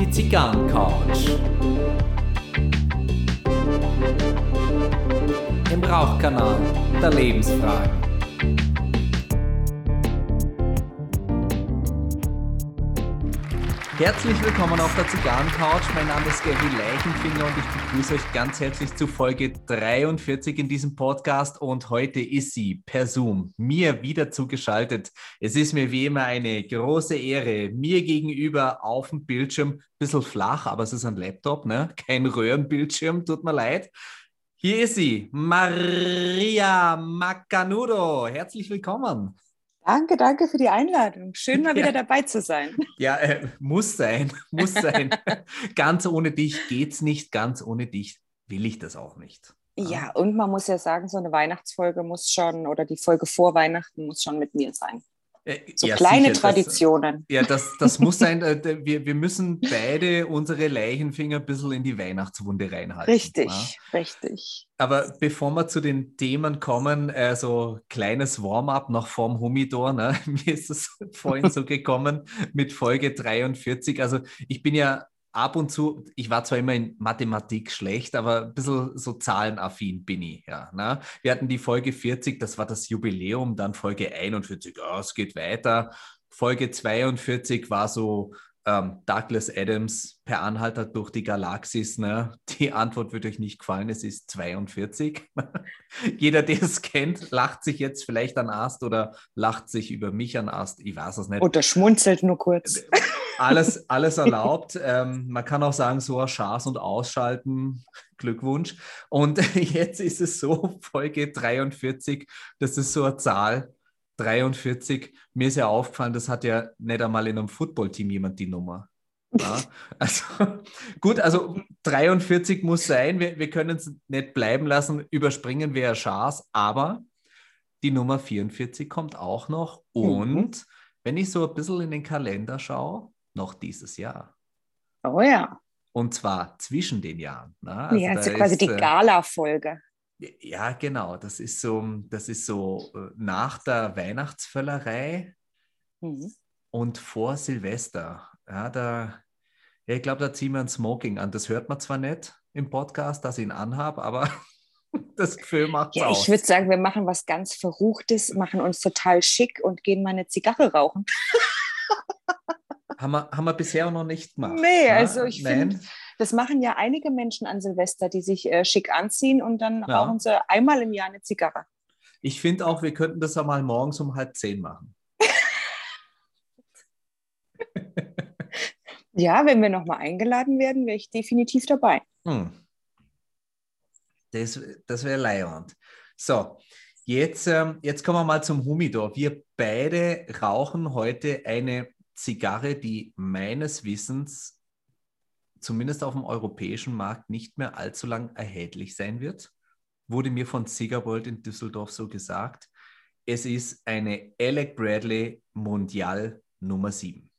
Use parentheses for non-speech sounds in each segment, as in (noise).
Die Zigarrencouch. Im Rauchkanal der Lebensfragen. Herzlich willkommen auf der Zigarrencouch. Mein Name ist Gary Leichenfinger und ich begrüße euch ganz herzlich zu Folge 43 in diesem Podcast. Und heute ist sie per Zoom mir wieder zugeschaltet. Es ist mir wie immer eine große Ehre, mir gegenüber auf dem Bildschirm, ein bisschen flach, aber es ist ein Laptop, ne? kein Röhrenbildschirm, tut mir leid. Hier ist sie, Maria Macanudo. Herzlich willkommen. Danke, danke für die Einladung. Schön mal ja. wieder dabei zu sein. Ja, äh, muss sein, (laughs) muss sein. ganz ohne dich geht's nicht, ganz ohne dich will ich das auch nicht. Ja, und man muss ja sagen, so eine Weihnachtsfolge muss schon oder die Folge vor Weihnachten muss schon mit mir sein. Äh, so ja, kleine sicher, Traditionen. Das, ja, das, das muss (laughs) sein. Äh, wir, wir müssen beide unsere Leichenfinger ein bisschen in die Weihnachtswunde reinhalten. Richtig, ja? richtig. Aber bevor wir zu den Themen kommen, äh, so kleines Warm-up noch vorm Humidor. Ne? (laughs) Mir ist es vorhin so gekommen mit Folge 43. Also ich bin ja ab und zu, ich war zwar immer in Mathematik schlecht, aber ein bisschen so zahlenaffin bin ich. Ja, ne? Wir hatten die Folge 40, das war das Jubiläum, dann Folge 41, oh, es geht weiter. Folge 42 war so ähm, Douglas Adams per Anhalter durch die Galaxis. Ne? (laughs) Die Antwort wird euch nicht gefallen, es ist 42. (laughs) Jeder, der es kennt, lacht sich jetzt vielleicht an Ast oder lacht sich über mich an Ast. Ich weiß es nicht. Oder schmunzelt nur kurz. (laughs) Alles, alles erlaubt. ähm, man kann auch sagen, so Chance und Ausschalten. Glückwunsch. Und jetzt ist es so, Folge 43, das ist so eine Zahl, 43. Mir ist ja aufgefallen, das hat ja nicht einmal in einem Footballteam jemand die Nummer. Ja, (laughs) also gut, also 43 muss sein. Wir, wir können es nicht bleiben lassen. Überspringen ja Chance, aber die Nummer 44 kommt auch noch. Und mhm. wenn ich so ein bisschen in den Kalender schaue, noch dieses Jahr. Oh ja. Und zwar zwischen den Jahren. Ne? Also ja, also quasi ist, die äh, Gala-Folge. Ja, genau. Das ist so, das ist so äh, nach der Weihnachtsvöllerei mhm. und vor Silvester. Ja, da, ja, ich glaube, da ziehen wir ein Smoking an. Das hört man zwar nicht im Podcast, dass ich ihn anhabe, aber (laughs) das Gefühl macht ja, aus. Ich würde sagen, wir machen was ganz Verruchtes, machen uns total schick und gehen mal eine Zigarre rauchen. haben, wir, haben wir bisher noch nicht gemacht. Nee, also ich finde das machen ja einige Menschen an Silvester, die sich äh, schick anziehen und dann ja. rauchen sie einmal im Jahr eine Zigarre. Ich finde auch, wir könnten das einmal morgens um halb zehn machen. (laughs) ja, wenn wir nochmal eingeladen werden, wäre ich definitiv dabei. Hm. Das, das wäre leiernd. So, jetzt, ähm, jetzt kommen wir mal zum Humidor. Wir beide rauchen heute eine Zigarre, die meines Wissens zumindest auf dem europäischen Markt nicht mehr allzu lang erhältlich sein wird. Wurde mir von Sigabold in Düsseldorf so gesagt. Es ist eine Alec Bradley Mondial Nummer 7.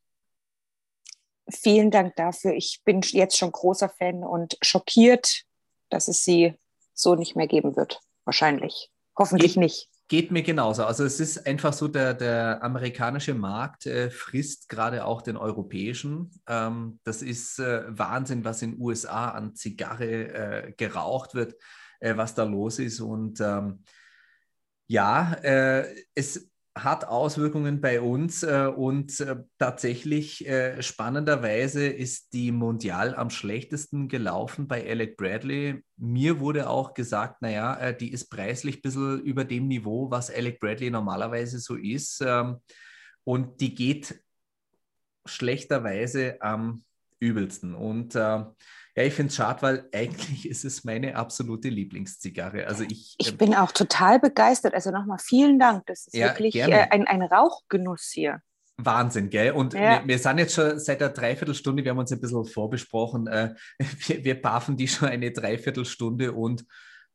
Vielen Dank dafür. Ich bin jetzt schon großer Fan und schockiert, dass es sie so nicht mehr geben wird. Wahrscheinlich. Hoffentlich Geht, nicht. Geht mir genauso. Also es ist einfach so, der, der amerikanische Markt äh, frisst gerade auch den europäischen. Ähm, das ist äh, Wahnsinn, was in den USA an Zigarre äh, geraucht wird, äh, was da los ist. Und ähm, ja, äh, es hat Auswirkungen bei uns äh, und äh, tatsächlich äh, spannenderweise ist die Mondial am schlechtesten gelaufen bei Alec Bradley. Mir wurde auch gesagt, naja, äh, die ist preislich ein bisschen über dem Niveau, was Alec Bradley normalerweise so ist. Ähm, und die geht schlechterweise am übelsten. Und äh, ja, ich finde es schade, weil eigentlich ist es meine absolute Lieblingszigarre. Also ich, ich ähm, bin auch total begeistert. Also nochmal vielen Dank. Das ist ja, wirklich äh, ein, ein Rauchgenuss hier. Wahnsinn, gell? Und ja. wir, wir, sind jetzt schon seit einer Dreiviertelstunde, wir haben uns ein bisschen vorbesprochen, äh, (laughs) wir, wir paffen die schon eine Dreiviertelstunde und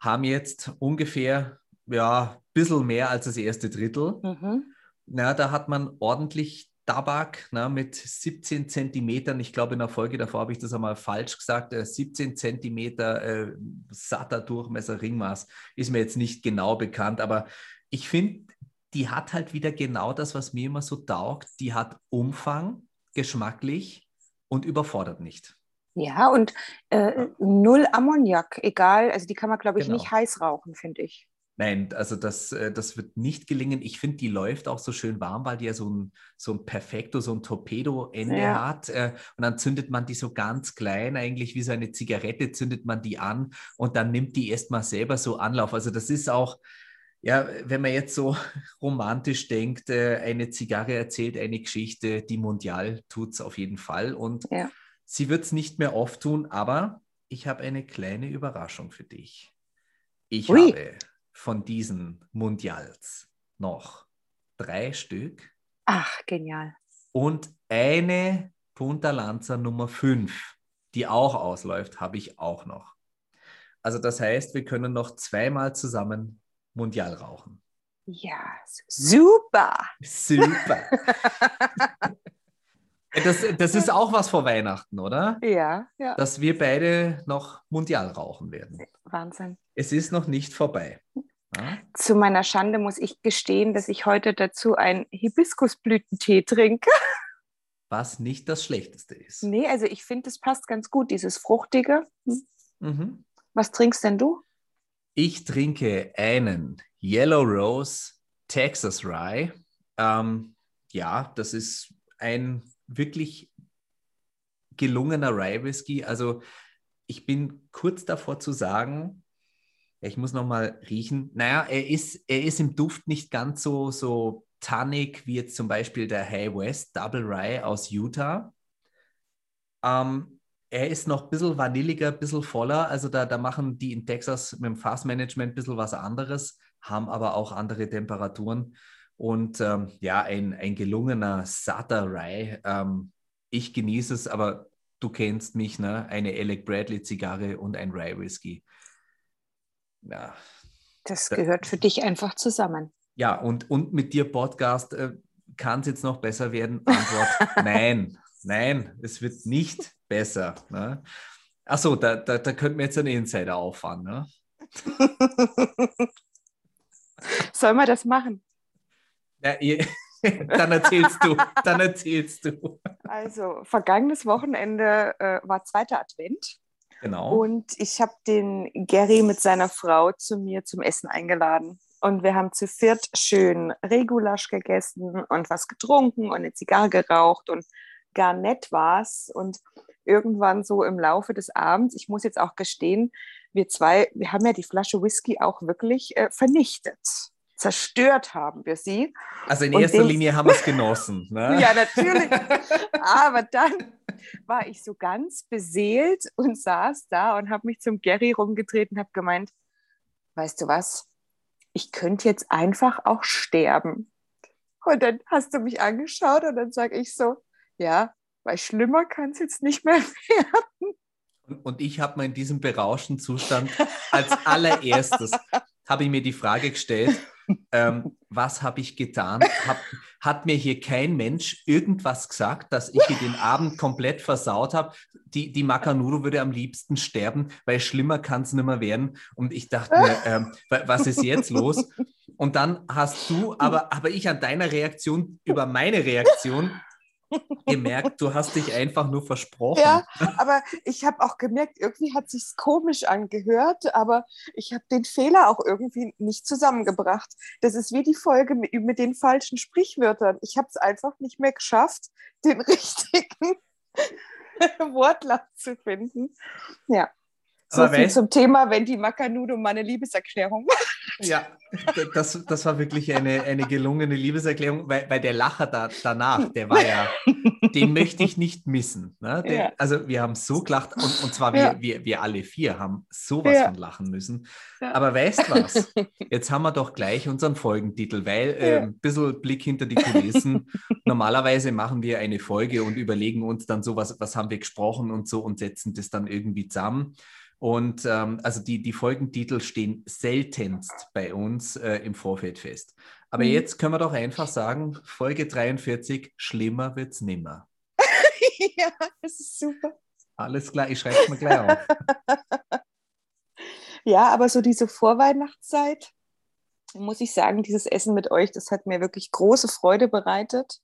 haben jetzt ungefähr, ja, ein bisschen mehr als das erste Drittel. Mhm. Na, da hat man ordentlich Tabak na, mit 17 Zentimetern. Ich glaube, in der Folge davor habe ich das einmal falsch gesagt. Äh, 17 Zentimeter äh, satter Durchmesser, Ringmaß ist mir jetzt nicht genau bekannt, aber ich finde, die hat halt wieder genau das, was mir immer so taugt. Die hat Umfang, geschmacklich und überfordert nicht. Ja, und äh, null Ammoniak, egal. Also die kann man, glaube ich, genau. nicht heiß rauchen, finde ich. Nein, also das, äh, das wird nicht gelingen. Ich finde, die läuft auch so schön warm, weil die ja so ein, so ein Perfekto, so ein Torpedo-Ende ja. hat. Äh, und dann zündet man die so ganz klein, eigentlich wie so eine Zigarette, zündet man die an und dann nimmt die erstmal selber so Anlauf. Also das ist auch, ja, wenn man jetzt so (laughs) romantisch denkt, äh, eine Zigarre erzählt eine Geschichte, die Mondial tut es auf jeden Fall. Und ja. sie wird es nicht mehr oft tun, aber ich habe eine kleine Überraschung für dich. Ich Ui. habe von diesen Mundials noch drei Stück. Ach, genial. Und eine Punta Lanza Nummer 5, die auch ausläuft, habe ich auch noch. Also das heißt, wir können noch zweimal zusammen Mundial rauchen. Ja, super. Super. (laughs) das, das ist auch was vor Weihnachten, oder? Ja, ja. Dass wir beide noch Mundial rauchen werden. Wahnsinn. Es ist noch nicht vorbei. Ja? Zu meiner Schande muss ich gestehen, dass ich heute dazu einen Hibiskusblütentee trinke. (laughs) Was nicht das Schlechteste ist. Nee, also ich finde, es passt ganz gut, dieses Fruchtige. Hm. Mhm. Was trinkst denn du? Ich trinke einen Yellow Rose Texas Rye. Ähm, ja, das ist ein wirklich gelungener Rye Whisky. Also ich bin kurz davor zu sagen, ich muss noch mal riechen. Naja, er ist, er ist im Duft nicht ganz so, so tannig wie jetzt zum Beispiel der Hey West Double Rye aus Utah. Ähm, er ist noch ein bisschen vanilliger, ein bisschen voller. Also da, da machen die in Texas mit dem Fassmanagement ein bisschen was anderes, haben aber auch andere Temperaturen. Und ähm, ja, ein, ein gelungener, satter Rye. Ähm, ich genieße es, aber du kennst mich, ne? Eine Alec Bradley Zigarre und ein Rye Whisky. Ja. Das gehört für dich einfach zusammen. Ja, und, und mit dir Podcast äh, kann es jetzt noch besser werden? Antwort: (laughs) Nein, nein, es wird nicht besser. Ne? Achso, da, da, da könnten wir jetzt einen Insider auffahren. Ne? (laughs) Sollen wir das machen? Ja, ihr, (laughs) dann erzählst du, dann erzählst du. Also, vergangenes Wochenende äh, war zweiter Advent. Genau. Und ich habe den Gary mit seiner Frau zu mir zum Essen eingeladen. Und wir haben zu viert schön Regulasch gegessen und was getrunken und eine Zigarre geraucht und gar nett war es. Und irgendwann so im Laufe des Abends, ich muss jetzt auch gestehen, wir zwei, wir haben ja die Flasche Whisky auch wirklich äh, vernichtet. Zerstört haben wir sie. Also in erster Linie haben (laughs) wir es genossen. Ne? (laughs) ja, natürlich. Aber dann war ich so ganz beseelt und saß da und habe mich zum Gary rumgedreht und habe gemeint, weißt du was, ich könnte jetzt einfach auch sterben. Und dann hast du mich angeschaut und dann sage ich so, ja, weil schlimmer kann es jetzt nicht mehr (laughs) werden. Und, und ich habe mir in diesem berauschenden Zustand als allererstes habe ich mir die Frage gestellt, ähm, was habe ich getan? Hab, hat mir hier kein Mensch irgendwas gesagt, dass ich hier den Abend komplett versaut habe? Die, die Makanuro würde am liebsten sterben, weil schlimmer kann es nicht mehr werden. Und ich dachte mir, ähm, was ist jetzt los? Und dann hast du, aber, aber ich an deiner Reaktion über meine Reaktion gemerkt, du hast dich einfach nur versprochen. Ja, aber ich habe auch gemerkt, irgendwie hat sich komisch angehört, aber ich habe den Fehler auch irgendwie nicht zusammengebracht. Das ist wie die Folge mit, mit den falschen Sprichwörtern. Ich habe es einfach nicht mehr geschafft, den (laughs) richtigen Wortlaut zu finden. Ja. So viel zum Thema, wenn die Macanudo meine Liebeserklärung macht. (laughs) Ja, das, das war wirklich eine, eine gelungene Liebeserklärung, weil, weil der Lacher da, danach, der war ja, den möchte ich nicht missen. Ne? Der, ja. Also wir haben so gelacht und, und zwar wir, ja. wir, wir alle vier haben sowas ja. von lachen müssen. Aber weißt was? (laughs) Jetzt haben wir doch gleich unseren Folgentitel, weil äh, ein bisschen Blick hinter die Kulissen. Normalerweise machen wir eine Folge und überlegen uns dann so, was, was haben wir gesprochen und so und setzen das dann irgendwie zusammen. Und ähm, also die, die Folgentitel stehen seltenst bei uns äh, im Vorfeld fest. Aber mhm. jetzt können wir doch einfach sagen, Folge 43, schlimmer wird's nimmer. (laughs) ja, das ist super. Alles klar, ich schreibe es mir gleich auf. (laughs) ja, aber so diese Vorweihnachtszeit, muss ich sagen, dieses Essen mit euch, das hat mir wirklich große Freude bereitet.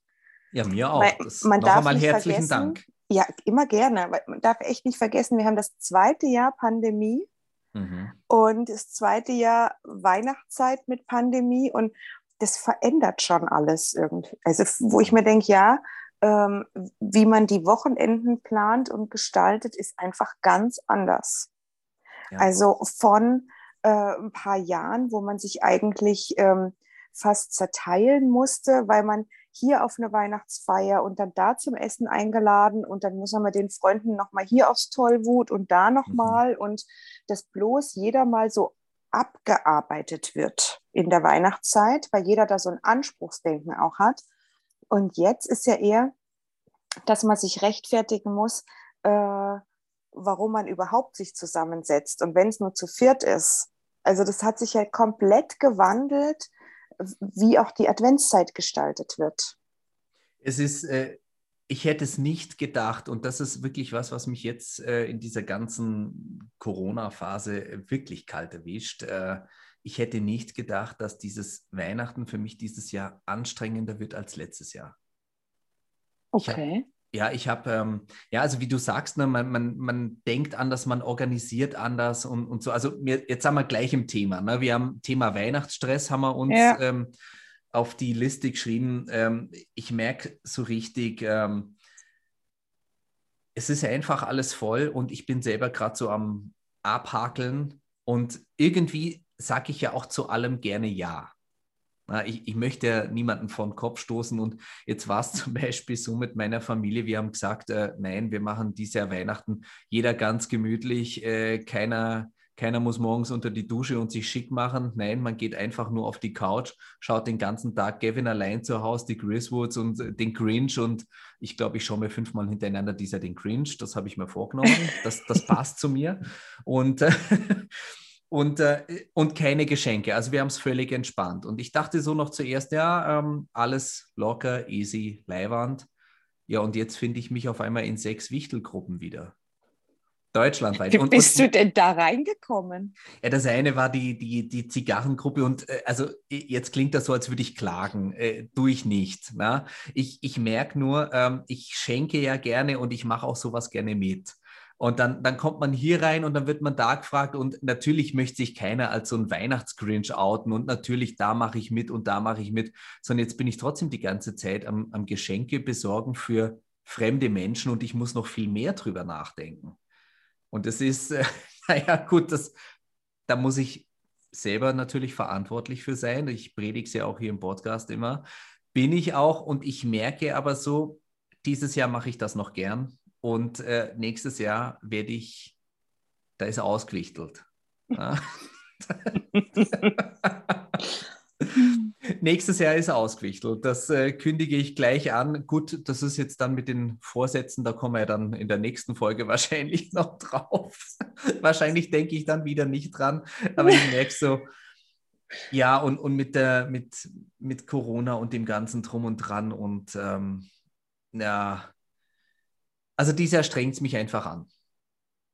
Ja, mir auch. Das man noch einmal herzlichen Dank. Ja, immer gerne. Man darf echt nicht vergessen, wir haben das zweite Jahr Pandemie mhm. und das zweite Jahr Weihnachtszeit mit Pandemie und das verändert schon alles irgendwie. Also, wo ich mir denke, ja, ähm, wie man die Wochenenden plant und gestaltet, ist einfach ganz anders. Ja. Also von äh, ein paar Jahren, wo man sich eigentlich ähm, fast zerteilen musste, weil man hier auf eine Weihnachtsfeier und dann da zum Essen eingeladen und dann muss man mit den Freunden nochmal hier aufs Tollwut und da nochmal mhm. und dass bloß jeder mal so abgearbeitet wird in der Weihnachtszeit, weil jeder da so ein Anspruchsdenken auch hat. Und jetzt ist ja eher, dass man sich rechtfertigen muss, äh, warum man überhaupt sich zusammensetzt. Und wenn es nur zu viert ist. Also das hat sich ja komplett gewandelt, wie auch die Adventszeit gestaltet wird. Es ist, äh, ich hätte es nicht gedacht, und das ist wirklich was, was mich jetzt äh, in dieser ganzen Corona-Phase wirklich kalt erwischt. Äh, ich hätte nicht gedacht, dass dieses Weihnachten für mich dieses Jahr anstrengender wird als letztes Jahr. Okay. Ja, ich habe, ähm, ja, also wie du sagst, ne, man, man, man denkt anders, man organisiert anders und, und so. Also wir, jetzt haben wir gleich im Thema. Ne? Wir haben Thema Weihnachtsstress, haben wir uns ja. ähm, auf die Liste geschrieben. Ähm, ich merke so richtig, ähm, es ist einfach alles voll und ich bin selber gerade so am Abhakeln und irgendwie sage ich ja auch zu allem gerne Ja. Ich, ich möchte ja niemanden vor den Kopf stoßen. Und jetzt war es (laughs) zum Beispiel so mit meiner Familie, wir haben gesagt, äh, nein, wir machen dieses Jahr Weihnachten, jeder ganz gemütlich, äh, keiner, keiner muss morgens unter die Dusche und sich schick machen. Nein, man geht einfach nur auf die Couch, schaut den ganzen Tag Gavin allein zu Hause, die Griswoods und äh, den Grinch. Und ich glaube, ich schaue mir fünfmal hintereinander dieser den Grinch, das habe ich mir vorgenommen, das, das passt zu mir. Und (laughs) und, äh, und keine Geschenke. Also wir haben es völlig entspannt. Und ich dachte so noch zuerst, ja, ähm, alles locker, easy, Leiwand. Ja, und jetzt finde ich mich auf einmal in sechs Wichtelgruppen wieder. Deutschlandweit. Wie und, bist und, du denn da reingekommen? Ja, das eine war die, die, die Zigarrengruppe und äh, also jetzt klingt das so, als würde ich klagen. Äh, tue ich nicht. Na? Ich, ich merke nur, ähm, ich schenke ja gerne und ich mache auch sowas gerne mit. Und dann, dann kommt man hier rein und dann wird man da gefragt und natürlich möchte sich keiner als so ein Weihnachtsgrinch outen und natürlich da mache ich mit und da mache ich mit, sondern jetzt bin ich trotzdem die ganze Zeit am, am Geschenke besorgen für fremde Menschen und ich muss noch viel mehr drüber nachdenken. Und das ist, äh, (laughs) naja, gut, das, da muss ich selber natürlich verantwortlich für sein. Ich predige es ja auch hier im Podcast immer. Bin ich auch und ich merke aber so, dieses Jahr mache ich das noch gern und äh, nächstes Jahr werde ich, da ist er ausgewichtelt. (laughs) Nächstes Jahr ist er ausgewichtelt. Das äh, kündige ich gleich an. Gut, das ist jetzt dann mit den Vorsätzen, da kommen wir ja dann in der nächsten Folge (laughs) wahrscheinlich noch drauf. wahrscheinlich denke ich dann wieder nicht dran, aber ich merke so, ja, und, und mit, der, mit, mit Corona und dem ganzen Drum und Dran und ähm, ja, also dieses Jahr strengt es mich einfach an.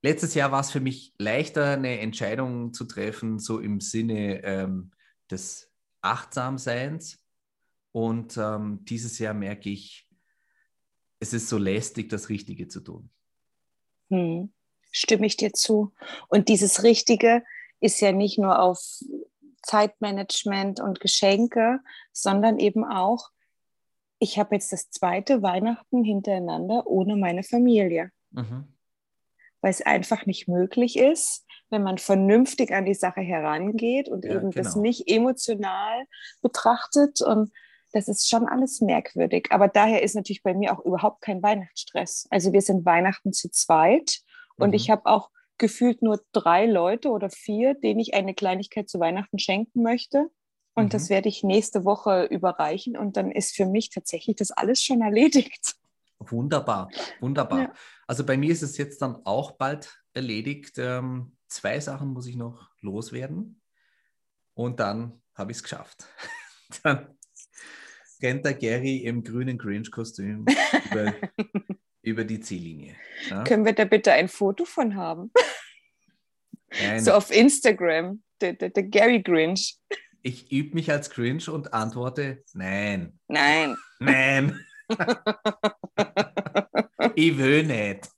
Letztes Jahr war es für mich leichter, eine Entscheidung zu treffen, so im Sinne ähm, des Achtsamseins. Und ähm, dieses Jahr merke ich, es ist so lästig, das Richtige zu tun. Hm. Stimme ich dir zu. Und dieses Richtige ist ja nicht nur auf Zeitmanagement und Geschenke, sondern eben auch ich habe jetzt das zweite Weihnachten hintereinander ohne meine Familie. Mhm. Weil es einfach nicht möglich ist, wenn man vernünftig an die Sache herangeht und ja, eben genau. das nicht emotional betrachtet. Und das ist schon alles merkwürdig. Aber daher ist natürlich bei mir auch überhaupt kein Weihnachtsstress. Also wir sind Weihnachten zu zweit und mhm. ich habe auch gefühlt nur drei Leute oder vier, denen ich eine Kleinigkeit zu Weihnachten schenken möchte. Und mhm. das werde ich nächste Woche überreichen und dann ist für mich tatsächlich das alles schon erledigt. Wunderbar, wunderbar. Ja. Also bei mir ist es jetzt dann auch bald erledigt. Ähm, zwei Sachen muss ich noch loswerden und dann habe ich es geschafft. (laughs) dann rennt der Gary im grünen Grinch-Kostüm über, (laughs) über, die Ziellinie. Ja? Können wir da bitte ein Foto von haben? Nein. So auf Instagram, der, der, der Gary Grinch ich übe mich als Cringe und antworte nein. Nein. Nein. (laughs) ich will nicht.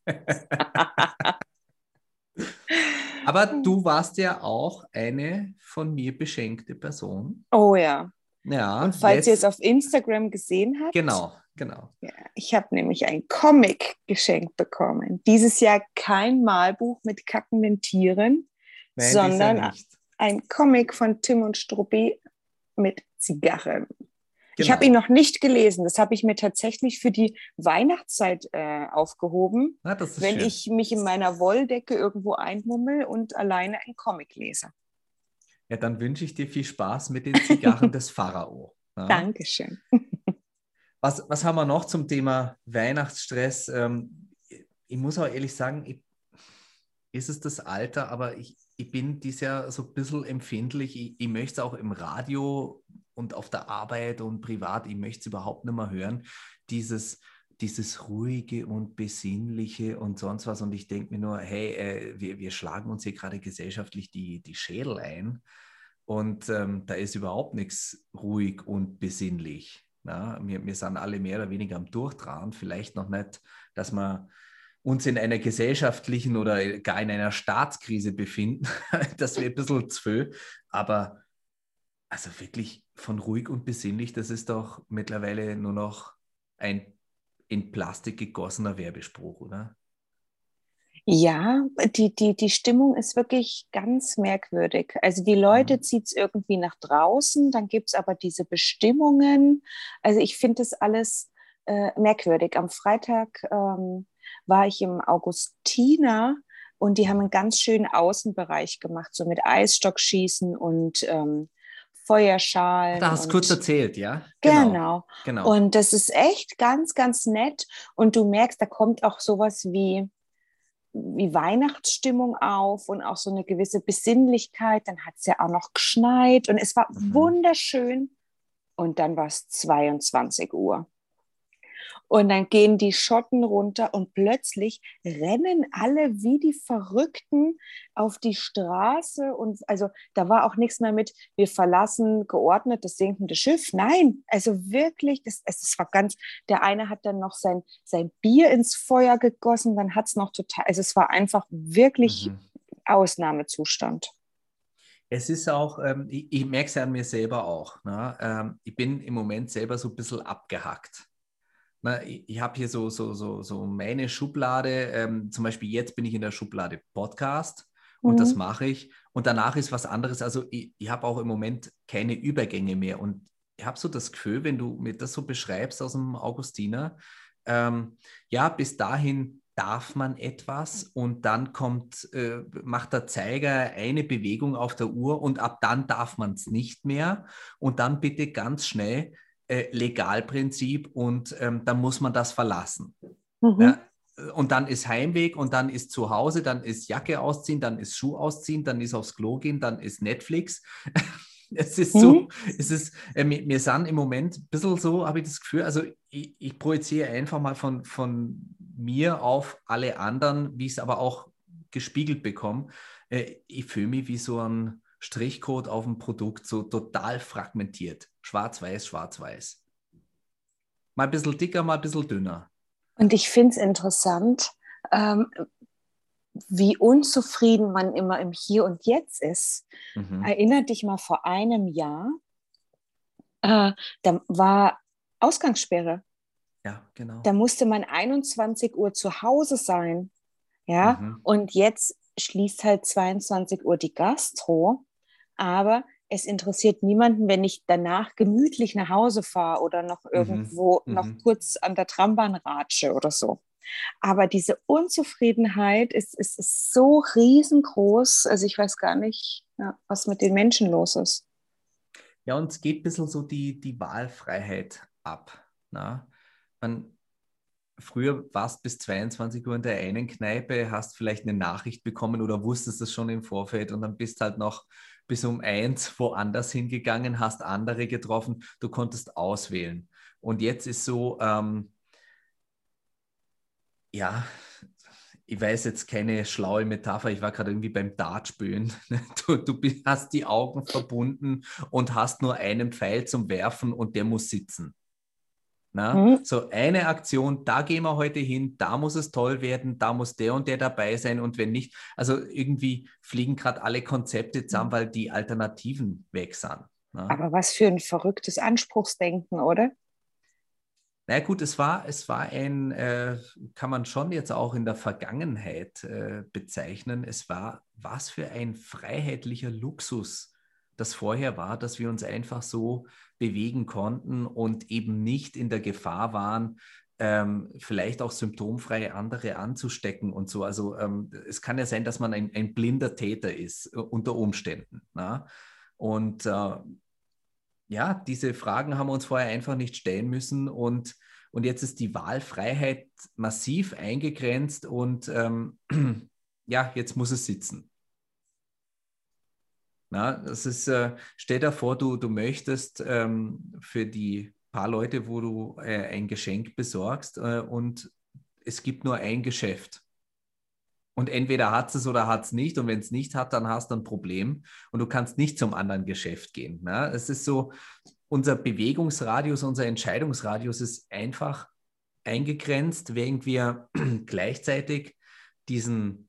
Aber du warst ja auch eine von mir beschenkte Person. Oh ja. Ja. Und falls ihr es auf Instagram gesehen habt. Genau, genau. Ja, ich habe nämlich ein Comic geschenkt bekommen. Dieses Jahr kein Malbuch mit kackenden Tieren, Nein, sondern. Ein Comic von Tim und Struppi mit Zigarren. Ich Genau. habe ihn noch nicht gelesen. Das habe ich mir tatsächlich für die Weihnachtszeit äh, aufgehoben, Na, ist wenn schön. ich mich in meiner Wolldecke irgendwo einmummel und alleine einen Comic lese. Ja, dann wünsche ich dir viel Spaß mit den Zigarren (laughs) des Pharao. Ja. Dankeschön. Was, was haben wir noch zum Thema Weihnachtsstress? Ähm, ich muss auch ehrlich sagen, ich, ist es das Alter, aber ich, ich bin dies Jahr so ein bisschen empfindlich. Ich, ich möchte es auch im Radio und auf der Arbeit und privat, ich möchte es überhaupt nicht mehr hören. Dieses, dieses ruhige und besinnliche und sonst was. Und ich denke mir nur, hey, äh, wir, wir schlagen uns hier gerade gesellschaftlich die, die Schädel ein. Und ähm, da ist überhaupt nichts ruhig und besinnlich. Ja, wir, wir sind alle mehr oder weniger am Durchdrahen. Vielleicht noch nicht, dass wir uns in einer gesellschaftlichen oder gar in einer Staatskrise befinden. (laughs) das wäre ein bisschen viel. Aber also wirklich von ruhig und besinnlich, das ist doch mittlerweile nur noch ein in Plastik gegossener Werbespruch, oder? Ja, die, die, die Stimmung ist wirklich ganz merkwürdig. Also die Leute Mhm. zieht es irgendwie nach draußen, dann gibt es aber diese Bestimmungen. Also ich finde das alles äh, merkwürdig. Am Freitag ähm, war ich im Augustiner und die haben einen ganz schönen Außenbereich gemacht, so mit Eisstockschießen und ähm, Feuerschalen. Da hast du kurz erzählt, ja? Genau. genau. Und das ist echt ganz, ganz nett. Und du merkst, da kommt auch sowas wie, wie Weihnachtsstimmung auf und auch so eine gewisse Besinnlichkeit. Dann hat es ja auch noch geschneit und es war Mhm. wunderschön. Und dann war es 22 Uhr. Und dann gehen die Schotten runter und plötzlich rennen alle wie die Verrückten auf die Straße. Und also da war auch nichts mehr mit, wir verlassen geordnet das sinkende Schiff. Nein, also wirklich, das, es, war ganz, der eine hat dann noch sein, sein Bier ins Feuer gegossen, dann hat es noch total, also es war einfach wirklich Mhm. Ausnahmezustand. Es ist auch, ähm, ich, ich merke es ja an mir selber auch. Ne? Ähm, ich bin im Moment selber so ein bisschen abgehackt. Na, ich habe hier so, so, so, so meine Schublade, ähm, zum Beispiel jetzt bin ich in der Schublade Podcast und das Mhm. mache ich. Und danach ist was anderes. Also ich, ich habe auch im Moment keine Übergänge mehr. Und ich habe so das Gefühl, wenn du mir das so beschreibst aus dem Augustiner, ähm, ja, bis dahin darf man etwas und dann kommt, äh, macht der Zeiger eine Bewegung auf der Uhr und ab dann darf man es nicht mehr. Und dann bitte ganz schnell äh, Legalprinzip und ähm, dann muss man das verlassen. Mhm. Ja, und dann ist Heimweg und dann ist zu Hause, dann ist Jacke ausziehen, dann ist Schuh ausziehen, dann ist aufs Klo gehen, dann ist Netflix. (laughs) es ist so, es ist, äh, wir, wir sind im Moment ein bisschen so, habe ich das Gefühl, also ich, ich projiziere einfach mal von, von mir auf alle anderen, wie ich es aber auch gespiegelt bekomme. Äh, ich fühle mich wie so ein Strichcode auf dem Produkt, so total fragmentiert. Schwarz-Weiß, schwarz-weiß. Mal ein bisschen dicker, mal ein bisschen dünner. Und ich finde es interessant, ähm, wie unzufrieden man immer im Hier und Jetzt ist. Mhm. Erinner dich mal vor einem Jahr, äh, da war Ausgangssperre. Ja, genau. Da musste man 21 Uhr zu Hause sein. Ja, Mhm. und jetzt schließt halt 22 Uhr die Gastro. Aber es interessiert niemanden, wenn ich danach gemütlich nach Hause fahre oder noch irgendwo Mhm. noch kurz an der Trambahn ratsche oder so. Aber diese Unzufriedenheit ist, ist, ist so riesengroß. Also ich weiß gar nicht, ja, was mit den Menschen los ist. Ja, und es geht ein bisschen so die, die Wahlfreiheit ab. Na? Man, früher warst bis 22 Uhr in der einen Kneipe, hast vielleicht eine Nachricht bekommen oder wusstest es schon im Vorfeld und dann bist halt noch bis um eins woanders hingegangen, hast andere getroffen, du konntest auswählen. Und jetzt ist so, ähm, ja, ich weiß jetzt keine schlaue Metapher, ich war gerade irgendwie beim Dartspielen. (laughs) Du, du hast die Augen verbunden und hast nur einen Pfeil zum Werfen und der muss sitzen. Na? Mhm. So eine Aktion, da gehen wir heute hin, da muss es toll werden, da muss der und der dabei sein und wenn nicht, also irgendwie fliegen gerade alle Konzepte zusammen, mhm. weil die Alternativen weg sind. Na? Aber was für ein verrücktes Anspruchsdenken, oder? Na gut, es war, es war ein, äh, kann man schon jetzt auch in der Vergangenheit äh, bezeichnen, es war was für ein freiheitlicher Luxus das vorher war, dass wir uns einfach so bewegen konnten und eben nicht in der Gefahr waren, ähm, vielleicht auch symptomfrei andere anzustecken und so. Also ähm, es kann ja sein, dass man ein, ein blinder Täter ist uh, unter Umständen. Na? Und äh, ja, diese Fragen haben wir uns vorher einfach nicht stellen müssen und, und jetzt ist die Wahlfreiheit massiv eingegrenzt und ähm, (clears throat) ja, jetzt muss es sitzen. Na, das ist, äh, stell dir vor, du, du möchtest ähm, für die paar Leute, wo du äh, ein Geschenk besorgst äh, und es gibt nur ein Geschäft. Und entweder hat es oder hat es nicht. Und wenn es nicht hat, dann hast du ein Problem und du kannst nicht zum anderen Geschäft gehen. Ne? Es ist so, unser Bewegungsradius, unser Entscheidungsradius ist einfach eingegrenzt, während wir (clears throat) gleichzeitig diesen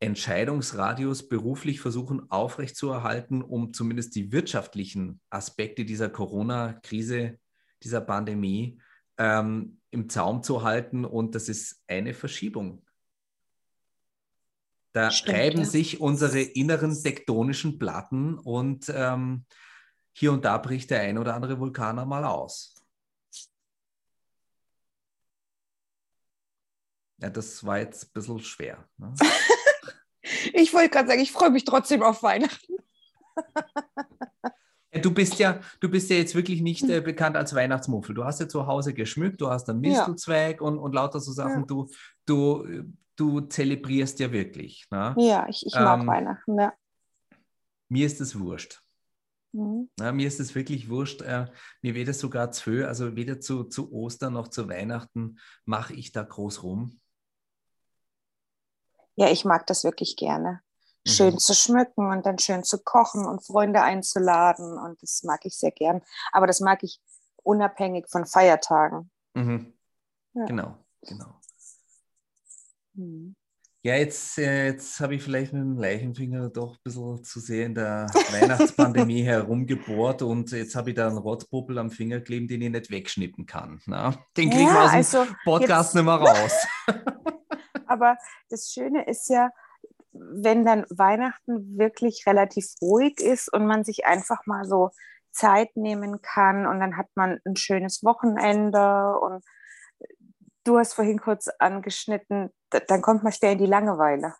Entscheidungsradius beruflich versuchen aufrechtzuerhalten, um zumindest die wirtschaftlichen Aspekte dieser Corona-Krise, dieser Pandemie ähm, im Zaum zu halten. Und das ist eine Verschiebung. Da Stimmt, reiben ja. sich unsere inneren tektonischen Platten und ähm, hier und da bricht der ein oder andere Vulkan einmal aus. Ja, das war jetzt ein bisschen schwer. Ne? (laughs) Ich wollte gerade sagen, ich freue mich trotzdem auf Weihnachten. Du bist ja, du bist ja jetzt wirklich nicht äh, bekannt als Weihnachtsmuffel. Du hast ja zu Hause geschmückt, du hast einen Mistelzweig ja. und, und lauter so Sachen. Ja. Du, du, du zelebrierst ja wirklich. Ne? Ja, ich, ich mag ähm, Weihnachten, ja. Mir ist es wurscht. Mhm. Ja, mir ist es wirklich wurscht. Äh, mir weder sogar zu, also weder zu, zu Ostern noch zu Weihnachten mache ich da groß rum ja, ich mag das wirklich gerne. Schön mhm. zu schmücken und dann schön zu kochen und Freunde einzuladen. Und das mag ich sehr gern. Aber das mag ich unabhängig von Feiertagen. Mhm. Ja. Genau, genau. Mhm. Ja, jetzt, äh, jetzt habe ich vielleicht mit dem Leichenfinger doch ein bisschen zu sehr in der (laughs) Weihnachtspandemie herumgebohrt und jetzt habe ich da einen Rotzpuppel am Finger kleben, den ich nicht wegschnippen kann. Na? Den kriegen ja, wir aus dem also Podcast jetzt... nicht mehr raus. (laughs) aber das Schöne ist ja, wenn dann Weihnachten wirklich relativ ruhig ist und man sich einfach mal so Zeit nehmen kann und dann hat man ein schönes Wochenende und du hast vorhin kurz angeschnitten, dann kommt man schnell in die Langeweile.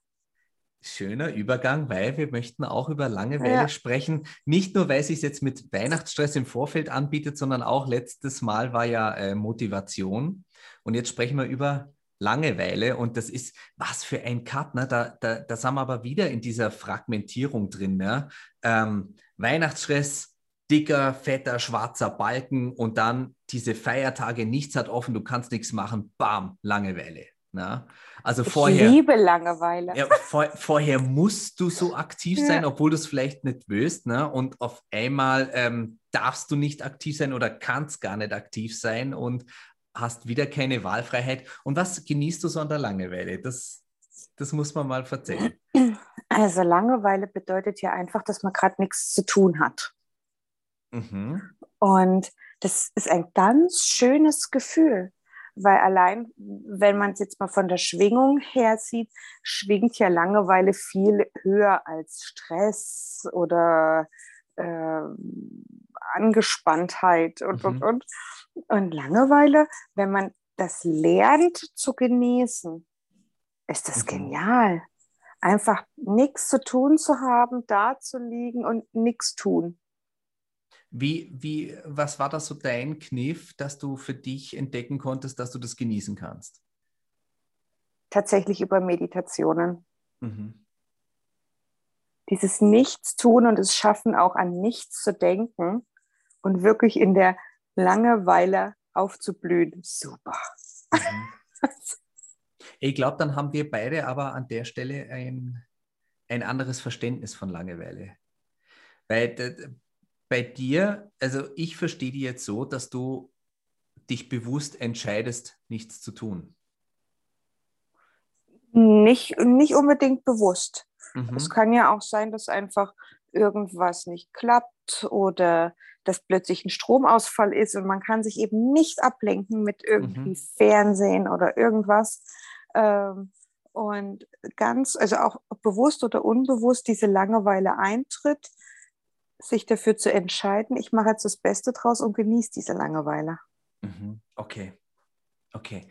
Schöner Übergang, weil wir möchten auch über Langeweile ja. sprechen. Nicht nur, weil es sich jetzt mit Weihnachtsstress im Vorfeld anbietet, sondern auch letztes Mal war ja äh, Motivation. Und jetzt sprechen wir über Langeweile und das ist was für ein Cut. Ne? Da, da, da sind wir aber wieder in dieser Fragmentierung drin. Ne? Ähm, Weihnachtsstress, dicker, fetter, schwarzer Balken und dann diese Feiertage, nichts hat offen, du kannst nichts machen, bam, Langeweile. Ne? Also ich vorher. liebe Langeweile. Ja, vor, vorher musst du so aktiv sein, ja. obwohl du es vielleicht nicht willst. Ne? Und auf einmal ähm, darfst du nicht aktiv sein oder kannst gar nicht aktiv sein. Und hast wieder keine Wahlfreiheit. Und was genießt du so an der Langeweile? Das, das muss man mal erzählen. Also Langeweile bedeutet ja einfach, dass man gerade nichts zu tun hat. Mhm. Und das ist ein ganz schönes Gefühl, weil allein, wenn man es jetzt mal von der Schwingung her sieht, schwingt ja Langeweile viel höher als Stress oder äh, Angespanntheit und, mhm. und, und. Und Langeweile, wenn man das lernt zu genießen, ist das mhm. genial. Einfach nichts zu tun zu haben, da zu liegen und nichts tun. Wie, wie, was war das so dein Kniff, dass du für dich entdecken konntest, dass du das genießen kannst? Tatsächlich über Meditationen. Mhm. Dieses Nichtstun und es Schaffen, auch an nichts zu denken und wirklich in der Langeweile aufzublühen. Super. Mhm. (laughs) Ich glaube, dann haben wir beide aber an der Stelle ein, ein anderes Verständnis von Langeweile. Weil bei dir, also ich verstehe die jetzt so, dass du dich bewusst entscheidest, nichts zu tun? Nicht, nicht unbedingt bewusst. Mhm. Es kann ja auch sein, dass einfach irgendwas nicht klappt oder dass plötzlich ein Stromausfall ist und man kann sich eben nicht ablenken mit irgendwie Mhm. Fernsehen oder irgendwas. Ähm, und ganz, also auch bewusst oder unbewusst diese Langeweile eintritt, sich dafür zu entscheiden, ich mache jetzt das Beste draus und genieße diese Langeweile. Mhm. Okay. Okay.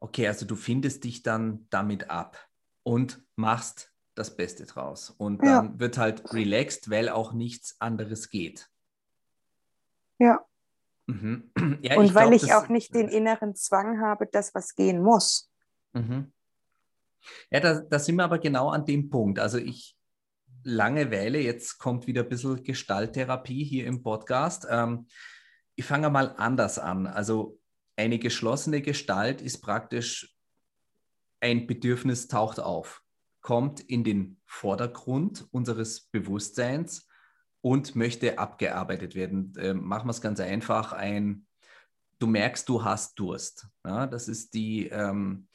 Okay, also du findest dich dann damit ab und machst das Beste draus. Und Ja. dann wird halt relaxed, weil auch nichts anderes geht. Ja. Mhm. (clears throat) Ja, und weil glaub, ich auch nicht den inneren Zwang habe, dass was gehen muss. Mhm. Ja, da, da sind wir aber genau an dem Punkt. Also ich, Langeweile, jetzt kommt wieder ein bisschen Gestalttherapie hier im Podcast. Ähm, ich fange mal anders an. Also eine geschlossene Gestalt ist praktisch ein Bedürfnis taucht auf, kommt in den Vordergrund unseres Bewusstseins und möchte abgearbeitet werden. Ähm, machen wir es ganz einfach. Ein, du merkst, du hast Durst. Ja, das ist die, ähm,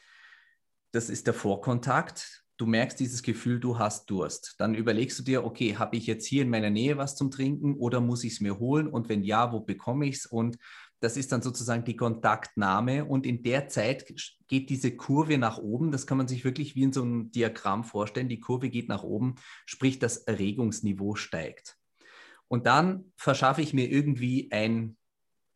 das ist der Vorkontakt. Du merkst dieses Gefühl, du hast Durst. Dann überlegst du dir, okay, habe ich jetzt hier in meiner Nähe was zum Trinken oder muss ich es mir holen? Und wenn ja, wo bekomme ich es? Und das ist dann sozusagen die Kontaktnahme. Und in der Zeit geht diese Kurve nach oben. Das kann man sich wirklich wie in so einem Diagramm vorstellen. Die Kurve geht nach oben, sprich das Erregungsniveau steigt. Und dann verschaffe ich mir irgendwie ein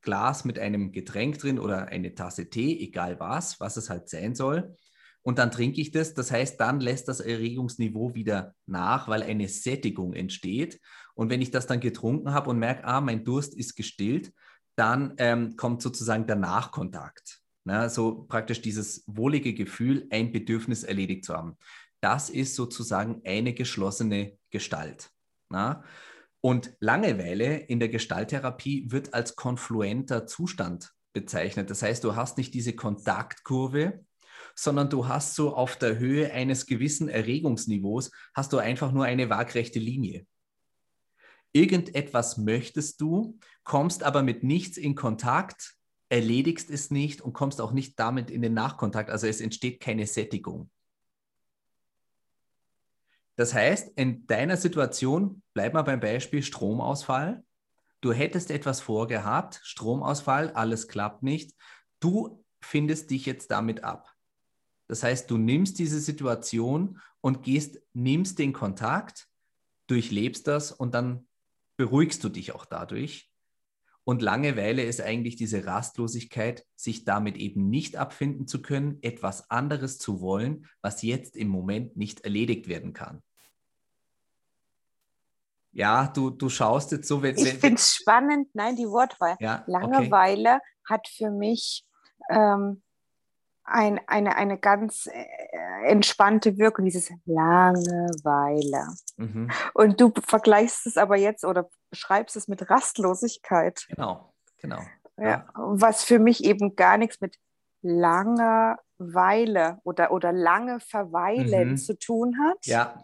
Glas mit einem Getränk drin oder eine Tasse Tee, egal was, was es halt sein soll. Und dann trinke ich das. Das heißt, dann lässt das Erregungsniveau wieder nach, weil eine Sättigung entsteht. Und wenn ich das dann getrunken habe und merke, ah, mein Durst ist gestillt, dann ähm, kommt sozusagen der Nachkontakt. Na, so praktisch dieses wohlige Gefühl, ein Bedürfnis erledigt zu haben. Das ist sozusagen eine geschlossene Gestalt. Na? Und Langeweile in der Gestalttherapie wird als konfluenter Zustand bezeichnet. Das heißt, du hast nicht diese Kontaktkurve, sondern du hast so auf der Höhe eines gewissen Erregungsniveaus, hast du einfach nur eine waagrechte Linie. Irgendetwas möchtest du, kommst aber mit nichts in Kontakt, erledigst es nicht und kommst auch nicht damit in den Nachkontakt. Also es entsteht keine Sättigung. Das heißt, in deiner Situation, bleib mal beim Beispiel Stromausfall. Du hättest etwas vorgehabt, Stromausfall, alles klappt nicht. Du findest dich jetzt damit ab. Das heißt, du nimmst diese Situation und gehst, nimmst den Kontakt, durchlebst das und dann beruhigst du dich auch dadurch. Und Langeweile ist eigentlich diese Rastlosigkeit, sich damit eben nicht abfinden zu können, etwas anderes zu wollen, was jetzt im Moment nicht erledigt werden kann. Ja, du, du schaust jetzt so, wenn. Ich finde es spannend, nein, die Wortwahl. ja, okay. Langeweile hat für mich ähm, ein, eine, eine ganz äh, entspannte Wirkung, dieses Langeweile. Mhm, Und du vergleichst es aber jetzt oder beschreibst es mit Rastlosigkeit, genau, genau. ja. was für mich eben gar nichts mit Langeweile oder, oder lange Verweilen Mhm. zu tun hat. Ja,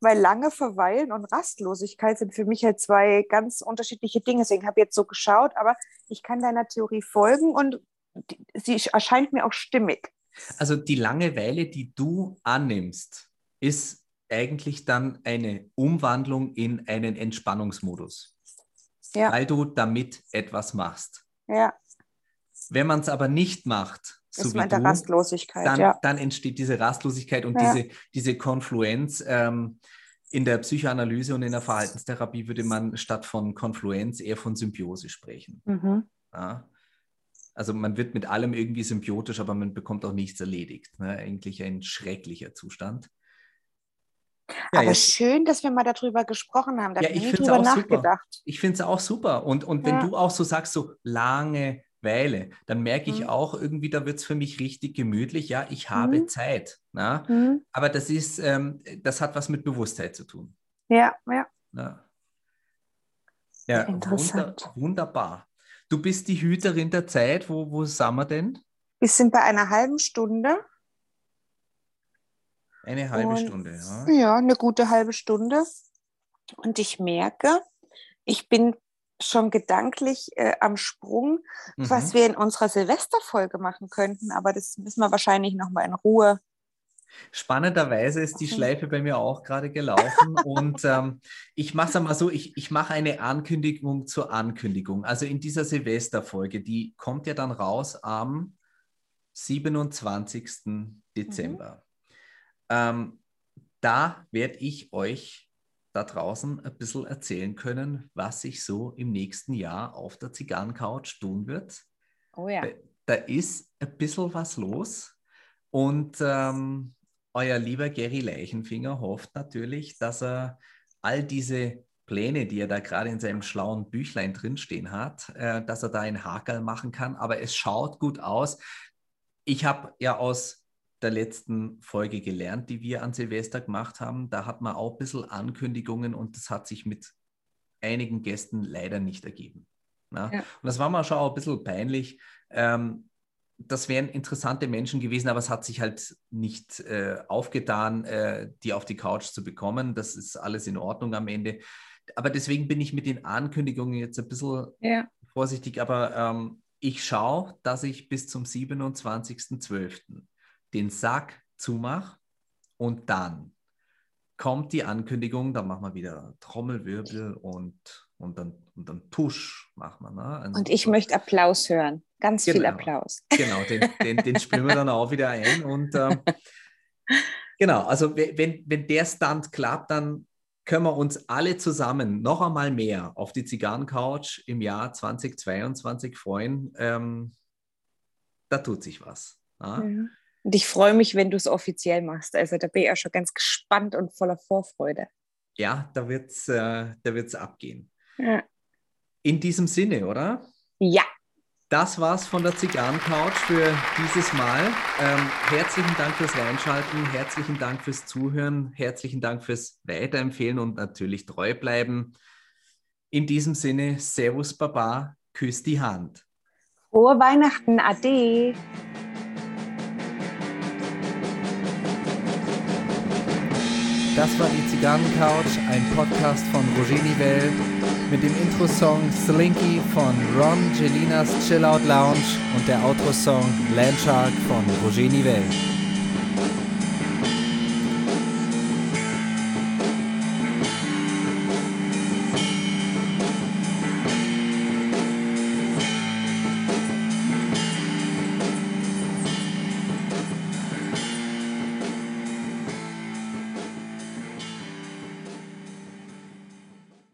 Weil lange Verweilen und Rastlosigkeit sind für mich halt zwei ganz unterschiedliche Dinge. Deswegen habe ich jetzt so geschaut, aber ich kann deiner Theorie folgen und sie erscheint mir auch stimmig. also die Langeweile, die du annimmst, ist eigentlich dann eine Umwandlung in einen Entspannungsmodus, Ja, weil du damit etwas machst. ja. Wenn man es aber nicht macht, so ist wie du, Rastlosigkeit. dann, ja. dann entsteht diese Rastlosigkeit und Ja. diese, diese Konfluenz. Ähm, in der Psychoanalyse und in der Verhaltenstherapie würde man statt von Konfluenz eher von Symbiose sprechen. Mhm. Ja. Also man wird mit allem irgendwie symbiotisch, aber man bekommt auch nichts erledigt. Ne? Eigentlich ein schrecklicher Zustand. Ja, Aber jetzt- schön, dass wir mal darüber gesprochen haben. Da Ja, habe ich nie drüber auch super. nachgedacht. Ich finde es auch super. Und, und wenn Ja. du auch so sagst, so Langeweile, dann merke ich Mhm. auch irgendwie, da wird es für mich richtig gemütlich. Ja, ich habe Mhm. Zeit. Na? Mhm. Aber das ist, ähm, das hat was mit Bewusstheit zu tun. Ja, ja. Ja, ja Interessant. wunder- wunderbar. Du bist die Hüterin der Zeit. Wo, wo sind wir denn? Wir sind bei einer halben Stunde. Eine halbe Und- Stunde. Ja. Ja, eine gute halbe Stunde. Und ich merke, ich bin schon gedanklich äh, am Sprung, mhm. was wir in unserer Silvesterfolge machen könnten, aber das müssen wir wahrscheinlich nochmal in Ruhe. Spannenderweise ist die Schleife bei mir auch gerade gelaufen (laughs) und ähm, ich mache es einmal so, ich, ich mache eine Ankündigung zur Ankündigung. Also in dieser Silvesterfolge, die kommt ja dann raus am 27. Dezember. Mhm. Ähm, da werde ich euch da draußen ein bisschen erzählen können, was sich so im nächsten Jahr auf der Zigarrencouch tun wird. Oh ja. Da, da ist ein bisschen was los. Und ähm, euer lieber Gary Leichenfinger hofft natürlich, dass er all diese Pläne, die er da gerade in seinem schlauen Büchlein drinstehen hat, äh, dass er da ein Hakel machen kann. Aber es schaut gut aus. Ich habe ja aus der letzten Folge gelernt, die wir an Silvester gemacht haben. Da hat man auch ein bisschen Ankündigungen und das hat sich mit einigen Gästen leider nicht ergeben. Ja. Und das war mir schon auch ein bisschen peinlich. Ähm, das wären interessante Menschen gewesen, aber es hat sich halt nicht äh, aufgetan, äh, die auf die Couch zu bekommen. Das ist alles in Ordnung am Ende. Aber deswegen bin ich mit den Ankündigungen jetzt ein bisschen ja. vorsichtig. Aber ähm, ich schaue, dass ich bis zum 27.12 den Sack zumache und dann kommt die Ankündigung, dann machen wir wieder Trommelwirbel und, und, dann, und dann Tusch machen wir. Ne? Also und ich so. möchte Applaus hören, ganz genau, viel Applaus. (laughs) Genau, den, den, den spielen wir dann auch wieder ein. Und ähm, (laughs) genau, also wenn, wenn der Stunt klappt, dann können wir uns alle zusammen noch einmal mehr auf die Zigarrencouch im Jahr 2022 freuen. Ähm, da tut sich was. Ja? Ja. Und ich freue mich, wenn du es offiziell machst. Also da bin ich auch schon ganz gespannt und voller Vorfreude. Ja, da wird es äh, abgehen. Ja. In diesem Sinne, oder? Ja. Das war's von der Zigarrencouch für dieses Mal. Ähm, herzlichen Dank fürs Reinschalten, herzlichen Dank fürs Zuhören, herzlichen Dank fürs Weiterempfehlen und natürlich treu bleiben. In diesem Sinne, Servus Baba, küss die Hand. Frohe Weihnachten, Ade. Das war die Zigarrencouch, ein Podcast von Roger Nivelle mit dem Intro-Song Slinky von Ron Gelinas Chill Out Lounge und der Outro-Song Landshark von Roger Nivelle.